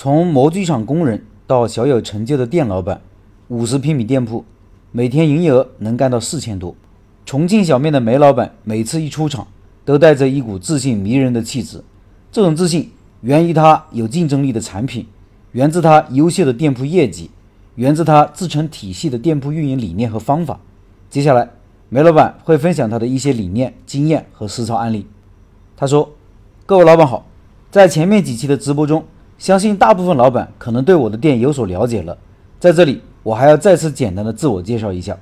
从模具厂工人到小有成就的店老板，五十平米店铺，每天营业额能干到四千多。重庆小面的梅老板每次一出场，都带着一股自信迷人的气质。这种自信源于他有竞争力的产品，源自他优秀的店铺业绩，源自他自成体系的店铺运营理念和方法。接下来，梅老板会分享他的一些理念、经验和实操案例。他说：“各位老板好，在前面几期的直播中。”相信大部分老板可能对我的店有所了解了，在这里我还要再次简单的自我介绍一下。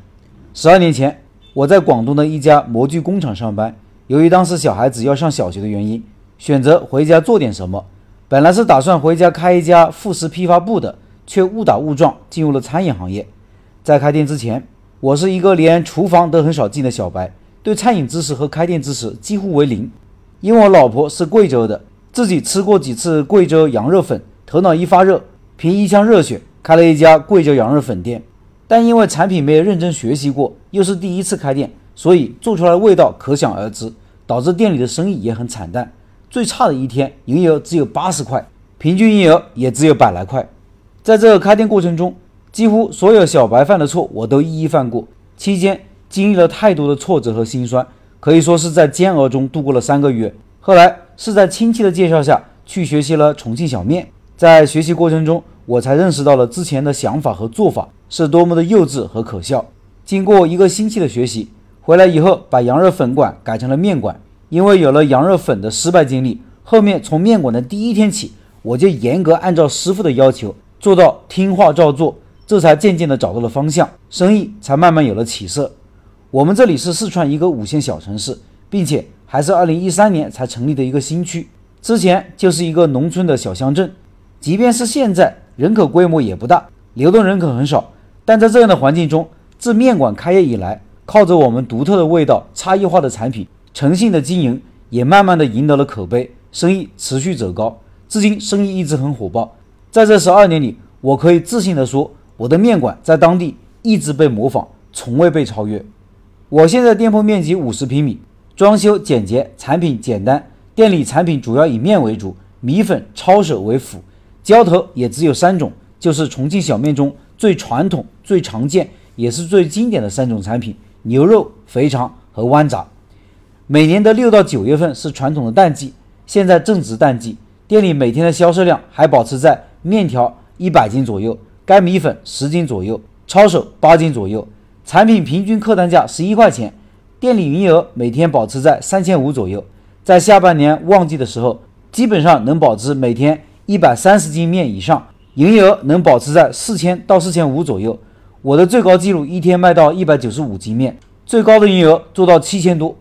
十二年前，我在广东的一家模具工厂上班，由于当时小孩子要上小学的原因，选择回家做点什么。本来是打算回家开一家副食批发部的，却误打误撞进入了餐饮行业。在开店之前，我是一个连厨房都很少进的小白，对餐饮知识和开店知识几乎为零。因为我老婆是贵州的。自己吃过几次贵州羊肉粉，头脑一发热，凭一腔热血开了一家贵州羊肉粉店。但因为产品没有认真学习过，又是第一次开店，所以做出来的味道可想而知，导致店里的生意也很惨淡。最差的一天，营业额只有八十块，平均营业额也只有百来块。在这个开店过程中，几乎所有小白犯的错我都一一犯过，期间经历了太多的挫折和心酸，可以说是在煎熬中度过了三个月。后来。是在亲戚的介绍下去学习了重庆小面，在学习过程中，我才认识到了之前的想法和做法是多么的幼稚和可笑。经过一个星期的学习，回来以后把羊肉粉馆改成了面馆。因为有了羊肉粉的失败经历，后面从面馆的第一天起，我就严格按照师傅的要求做到听话照做，这才渐渐的找到了方向，生意才慢慢有了起色。我们这里是四川一个五线小城市，并且。还是二零一三年才成立的一个新区，之前就是一个农村的小乡镇。即便是现在，人口规模也不大，流动人口很少。但在这样的环境中，自面馆开业以来，靠着我们独特的味道、差异化的产品、诚信的经营，也慢慢的赢得了口碑，生意持续走高，至今生意一直很火爆。在这十二年里，我可以自信的说，我的面馆在当地一直被模仿，从未被超越。我现在店铺面积五十平米。装修简洁，产品简单。店里产品主要以面为主，米粉、抄手为辅。浇头也只有三种，就是重庆小面中最传统、最常见，也是最经典的三种产品：牛肉、肥肠和豌杂。每年的六到九月份是传统的淡季，现在正值淡季，店里每天的销售量还保持在面条一百斤左右，干米粉十斤左右，抄手八斤左右。产品平均客单价十一块钱。店里营业额每天保持在三千五左右，在下半年旺季的时候，基本上能保持每天一百三十斤面以上，营业额能保持在四千到四千五左右。我的最高记录一天卖到一百九十五斤面，最高的营业额做到七千多。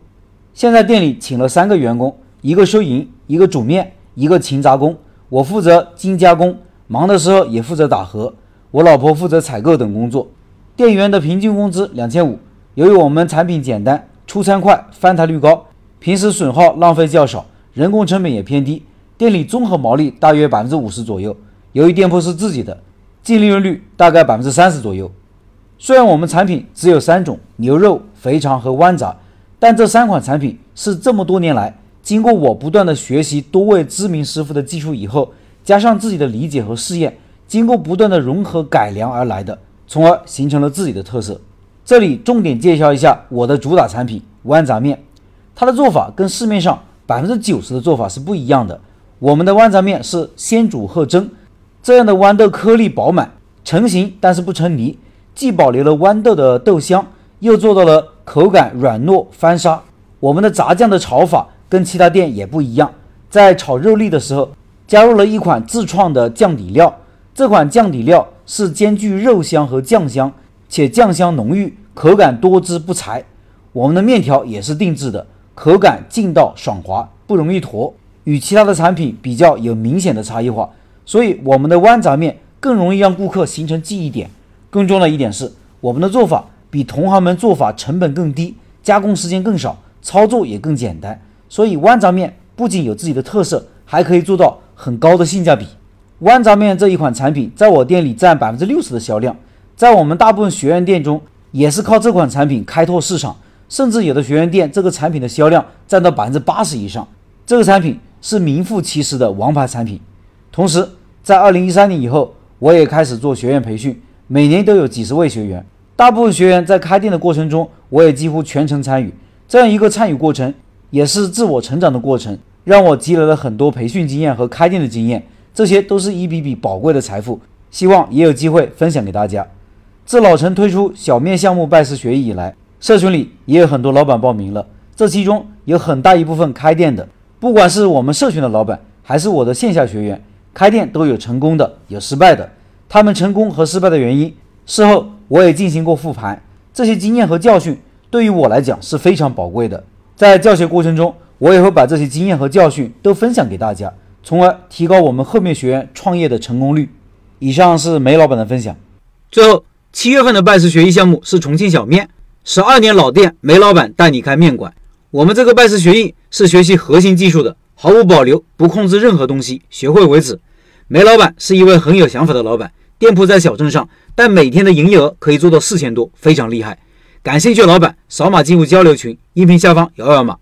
现在店里请了三个员工，一个收银，一个煮面，一个勤杂工，我负责精加工，忙的时候也负责打盒，我老婆负责采购等工作。店员的平均工资两千五，由于我们产品简单。出餐快，翻台率高，平时损耗浪费较少，人工成本也偏低，店里综合毛利大约百分之五十左右。由于店铺是自己的，净利润率大概百分之三十左右。虽然我们产品只有三种牛肉、肥肠和豌杂，但这三款产品是这么多年来经过我不断的学习多位知名师傅的技术以后，加上自己的理解和试验，经过不断的融合改良而来的，从而形成了自己的特色。这里重点介绍一下我的主打产品豌杂面，它的做法跟市面上百分之九十的做法是不一样的。我们的豌杂面是先煮后蒸，这样的豌豆颗粒饱满，成型但是不成泥，既保留了豌豆的豆香，又做到了口感软糯翻沙。我们的炸酱的炒法跟其他店也不一样，在炒肉粒的时候加入了一款自创的酱底料，这款酱底料是兼具肉香和酱香。且酱香浓郁，口感多汁不柴。我们的面条也是定制的，口感劲道爽滑，不容易坨，与其他的产品比较有明显的差异化。所以我们的豌杂面更容易让顾客形成记忆点。更重要的一点是，我们的做法比同行们做法成本更低，加工时间更少，操作也更简单。所以豌杂面不仅有自己的特色，还可以做到很高的性价比。豌杂面这一款产品在我店里占百分之六十的销量。在我们大部分学员店中，也是靠这款产品开拓市场，甚至有的学员店这个产品的销量占到百分之八十以上。这个产品是名副其实的王牌产品。同时，在二零一三年以后，我也开始做学员培训，每年都有几十位学员。大部分学员在开店的过程中，我也几乎全程参与。这样一个参与过程，也是自我成长的过程，让我积累了很多培训经验和开店的经验，这些都是一笔笔宝贵的财富。希望也有机会分享给大家。自老陈推出小面项目拜师学艺以来，社群里也有很多老板报名了，这其中有很大一部分开店的，不管是我们社群的老板，还是我的线下学员，开店都有成功的，有失败的。他们成功和失败的原因，事后。我也进行过复盘，这些经验和教训对于我来讲是非常宝贵的。在教学过程中，我也会把这些经验和教训都分享给大家，从而提高我们后面学员创业的成功率。以上是梅老板的分享。最后，七月份的拜师学艺项目是重庆小面，十二年老店，梅老板带你开面馆。我们这个拜师学艺是学习核心技术的，毫无保留，不控制任何东西，学会为止。梅老板是一位很有想法的老板。店铺在小镇上，但每天的营业额可以做到四千多，非常厉害。感兴趣的老板扫码进入交流群，音频下方摇摇码。